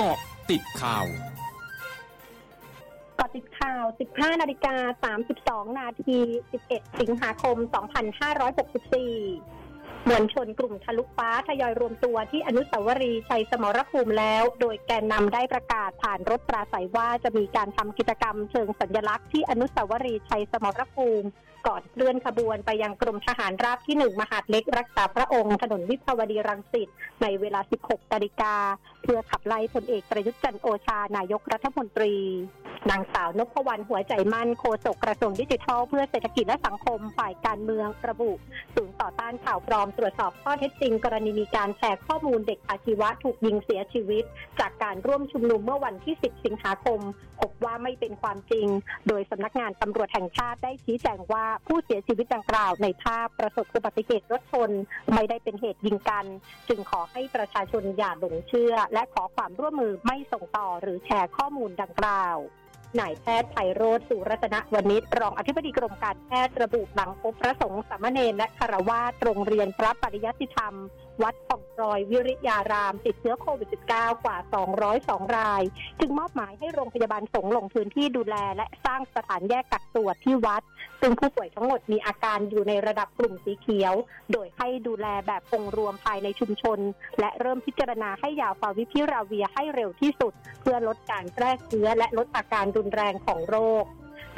เกาะติดข่าวกาะติดข่าว 15 นาฬิกา 32 นาที 11 สิงหาคม 2564มวลชนกลุ่มทะลุฟ้าทยอยรวมตัวที่อนุสาวรีย์ชัยสมรภูมิแล้ว โดยแกนนำได้ประกาศผ่านรถปราศัยว่าจะมีการทำกิจกรรมเชิงสัญลักษณ์ที่อนุสาวรีย์ชัยสมรภูมิ ก่อนเคลื่อนขบวนไปยังกรมทหารราบที่หนึ่งมหาดเล็กรักษาพระองค์ ถนนวิภาวดีรังสิตในเวลา 16นาฬิกาเพื่อขับไล่พลเอกประยุทธ์จันโอชานายกรัฐมนตรี นางสาวนพวรรณหัวใจมั่นโฆษกกระทรวงดิจิทัล เพื่อเศรษฐกิจและสังคมฝ่ายการเมืองระบุศูนย์ต่อต้านข่าวปลอมตรวจสอบข้อเท็จจริง กรณีมีการแชร์ข้อมูลเด็กอาชีวะถูกยิงเสียชีวิต จากการร่วมชุมนุมเมื่อวันที่ 10 สิงหาคมพบว่าไม่เป็นความจริง โดยสำนักงานตำรวจแห่งชาติได้ชี้แจงว่าผู้เสียชีวิตดังกล่าวในภาพประสบอุบัติเหตุรถชน ไม่ได้เป็นเหตุยิงกัน จึงขอให้ประชาชนอย่าหลงเชื่อ และขอความร่วมมือไม่ส่งต่อหรือแชร์ข้อมูลดังกล่าวนายแพทย์ไพโรธสุรัตนวณิชรองอธิบดีกรมการแพทย์ระบุหลังพบพระสงฆ์สามเณรและคารวาสโรงเรียนพระปริยัติธรรม วัดป่องรอยวิริยาราม ติดเชื้อโควิด -19 กว่า 202 ราย จึงมอบหมายให้โรงพยาบาลสงลงพื้นที่ดูแลและสร้างสถานแยกกักตัวที่วัดซึ่งผู้ป่วยทั้งหมดมีอาการอยู่ในระดับกลุ่มสีเขียว โดยให้ดูแลแบบองรวมภายในชุมชน และเริ่มพิจารณาให้ยาฟาวิพิราเวียให้เร็วที่สุด เพื่อลดการแพร่เชื้อและลดอาการรุนแรงของโรค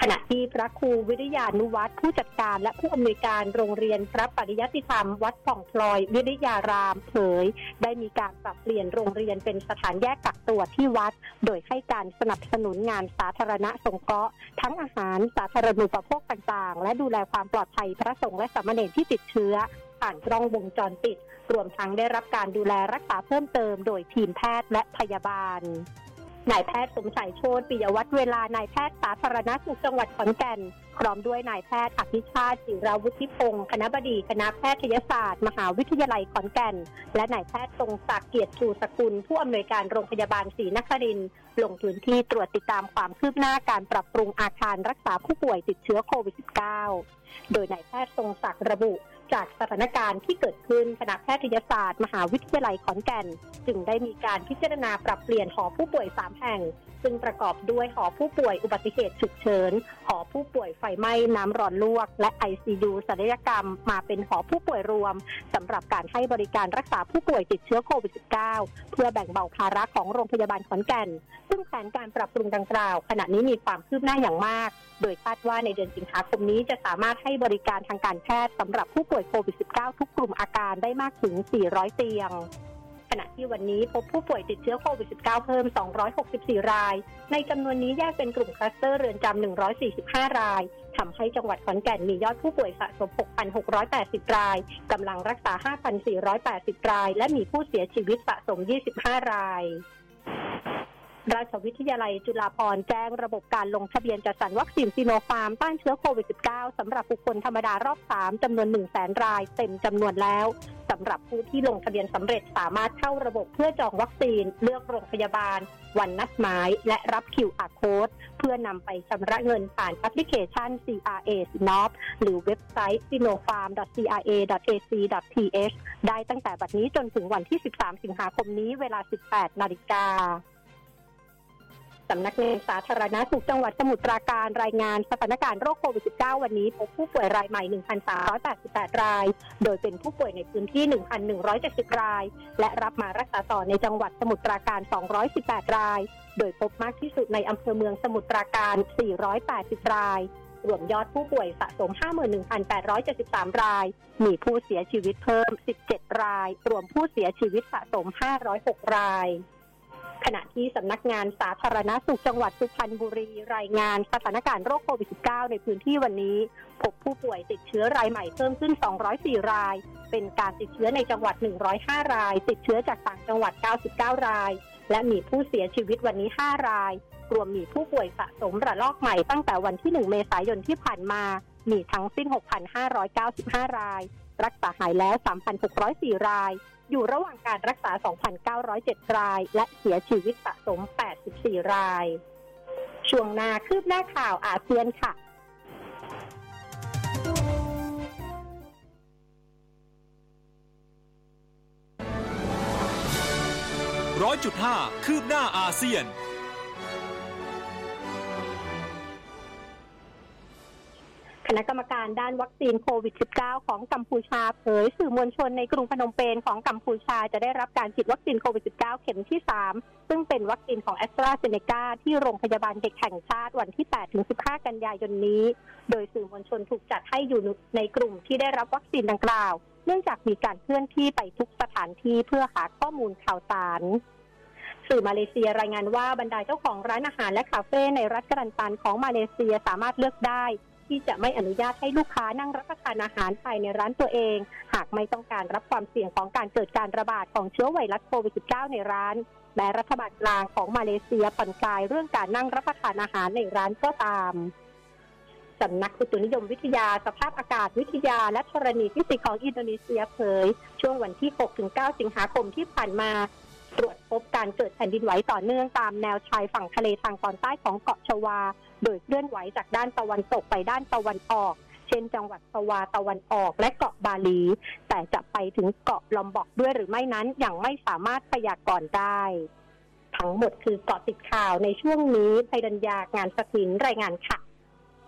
ขณะที่พระครูวิริยานุวัตรผู้จัดการและผู้อำนวยการโรงเรียนพระปริยัติธรรม วัดผ่องพลอยวิริยารามเผย ได้มีการปรับเปลี่ยนโรงเรียนเป็นสถานแยกกักตัวที่วัด โดยให้การสนับสนุนงานสาธารณะสงเคราะห์ทั้งอาหารสาธารณูปโภคต่างๆ และดูแลความปลอดภัยพระสงฆ์และสามเณรที่ติดเชื้อผ่านกล้องวงจรปิด รวมทั้งได้รับการดูแลรักษาเพิ่มเติม โดยทีมแพทย์และพยาบาล นายแพทย์สมชัยโชติปิยวัฒน์เวลานายแพทย์สาธารณสุขจังหวัดขอนแก่น พร้อมด้วยนายแพทย์อภิชาติจิราวุฒิพงศ์คณะบดีคณะแพทยศาสตร์ มหาวิทยาลัยขอนแก่น และนายแพทย์ทรงศักดิ์เกียรติชูสกุล ผู้อำนวยการโรงพยาบาลศรีนครินลงพื้นที่ตรวจติดตามความคืบหน้าการปรับปรุงอาคารรักษาผู้ป่วยติดเชื้อโควิด -19 โดยนายแพทย์ทรงศักดิ์ระบุ จากสถานการณ์ที่เกิดขึ้นคณะแพทยศาสตร์ มหาวิทยาลัยขอนแก่น จึงได้มีการพิจารณาปรับเปลี่ยนหอผู้ป่วย 3 แห่ง ซึ่งประกอบด้วยหอผู้ป่วยอุบัติเหตุฉุกเฉิน หอผู้ป่วยไฟไหม้น้ำร้อนลวก และ ICU ศัลยกรรม มาเป็นหอผู้ป่วยรวมสำหรับการให้บริการรักษาผู้ป่วยติดเชื้อโควิด -19 เพื่อแบ่งเบาภาระของโรงพยาบาลขอนแก่น ซึ่งแผนการปรับปรุงดังกล่าว ขณะนี้มีความคืบหน้าอย่างมาก โดยคาดว่าในเดือนสิงหาคมนี้จะสามารถให้บริการทางการแพทย์สำหรับผู้ป่วยโควิด -19 ทุกกลุ่มอาการได้มากถึง 400 เตียง ขณะที่วันนี้พบผู้ป่วยติดเชื้อโควิด -19 เพิ่ม 264 ราย ในจำนวนนี้แยกเป็นกลุ่มคลัสเตอร์เรือนจำ 145 รายทำให้จังหวัดขอนแก่นมียอดผู้ป่วยสะสม 6,680 รายกำลังรักษา 5,480 ราย และมีผู้เสียชีวิตสะสม 25 ราย ราชวิทยาลัยจุฬาภรณ์แจ้งระบบการลงทะเบียนจัดสรรวัคซีนซีโนฟาร์มต้านเชื้อโควิด -19 สำหรับบุคคลธรรมดารอบ 3 จำนวน 1 0 0 0 0แรายเต็มจำนวนแล้วสำหรับผู้ที่ลงทะเบียนสำเร็จสามารถเข้าระบบเพื่อจองวัคซีน เลือกโรงพยาบาล วันนัดหมาย และรับคิวอาร์โค้ดเพื่อนำไปชำระเงินผ่านแอปพลิเคชัน CRA Sinop หรือเว็บไซต์ sinopharm.cra.ac.th ได้ตั้งแต่บัดนี้จนถึงวันที่ 13 สิงหาคมนี้เวลา 18 นาฬิกา สำนักงานสาธารณาสุขจังหวัดสมุทรปราการรายงานสถานการณ์โรคโควิด -19 วันนี้พบผู้ป่วยรายใหม่ 1,388 ราย โดยเป็นผู้ป่วยในพื้นที่ 1,170 ราย และรับมารักษาต่อในจังหวัดสมุทรปราการ 218 ราย โดยพบมากที่สุดในอำเภอเมืองสมุทรปราการ 480 ราย รวมยอดผู้ป่วยสะสม 51,873 ราย มีผู้เสียชีวิตเพิ่ม 17 ราย รวมผู้เสียชีวิตสะสม 506 ราย ขณะที่สำนักงานสาธารณสุขจังหวัดสุพรรณบุรีรายงานสถานการณ์โรคโควิด -19 ในพื้นที่วันนี้ พบผู้ป่วยติดเชื้อรายใหม่เพิ่มขึ้น 204 ราย เป็นการติดเชื้อในจังหวัด 105 ราย ติดเชื้อจากต่างจังหวัด 99 ราย และมีผู้เสียชีวิตวันนี้ 5 ราย รวมมีผู้ป่วยสะสมระลอกใหม่ตั้งแต่วันที่ 1 เมษายนที่ผ่านมา มีทั้งสิ้น 6,595 ราย รักษาหายแล้ว 3,604 ราย อยู่ระหว่างการรักษา 2,907 ราย และเสียชีวิตสะสม 84 ราย ช่วงหน้าคืบหน้าข่าวอาเซียนค่ะร้อยจุดห้าคืบหน้าอาเซียน คณะกรรมการด้านวัคซีนโควิด -19 ของกัมพูชาเผยสื่อมวลชนในกรุงพนมเปญของกัมพูชาจะได้รับการฉีดวัคซีนโควิด -19 เข็มที่ 3 ซึ่งเป็นวัคซีนของแอสตราเซเนกาที่โรงพยาบาลเด็กแห่งชาติวันที่ 8-15 กันยายนนี้ โดยสื่อมวลชนถูกจัดให้อยู่ในกลุ่มที่ได้รับวัคซีนดังกล่าว เนื่องจากมีการเคลื่อนที่ไปทุกสถานที่เพื่อหาข้อมูลข่าวสารสื่อมาเลเซียรายงานว่าบรรดาเจ้าของร้านอาหารและคาเฟ่ในรัฐกรันตันของมาเลเซียสามารถเลือกได้ ที่จะไม่อนุญาตให้ลูกค้านั่งรับประทานอาหารภายในร้านตัวเอง หากไม่ต้องการรับความเสี่ยงของการเกิดการระบาดของเชื้อไวรัสโควิด -19 ในร้านแม้รัฐบาลกลางของมาเลเซียผ่อนคลายเรื่องการนั่งรับประทานอาหารในร้านก็ตามสำนักอุตุนิยมวิทยาสภาพอากาศวิทยา และธรณีฟิสิกส์ของอินโดนีเซียเผย ช่วงวันที่ 6-9 สิงหาคมที่ผ่านมา ตรวจพบการเกิดแผ่นดินไหวต่อเนื่องตามแนวชายฝั่งทะเลทางตอนใต้ของเกาะชวา โดยเคลื่อนไหวจากด้านตะวันตกไปด้านตะวันออก เช่น จังหวัดสวาตะวันออกและเกาะบาลี แต่จะไปถึงเกาะลอมบอกด้วยหรือไม่นั้นยังไม่สามารถพยากรณ์ได้ ทั้งหมดคือเกาะติดข่าวในช่วงนี้ไพดัญญางานสกินรายงานค่ะ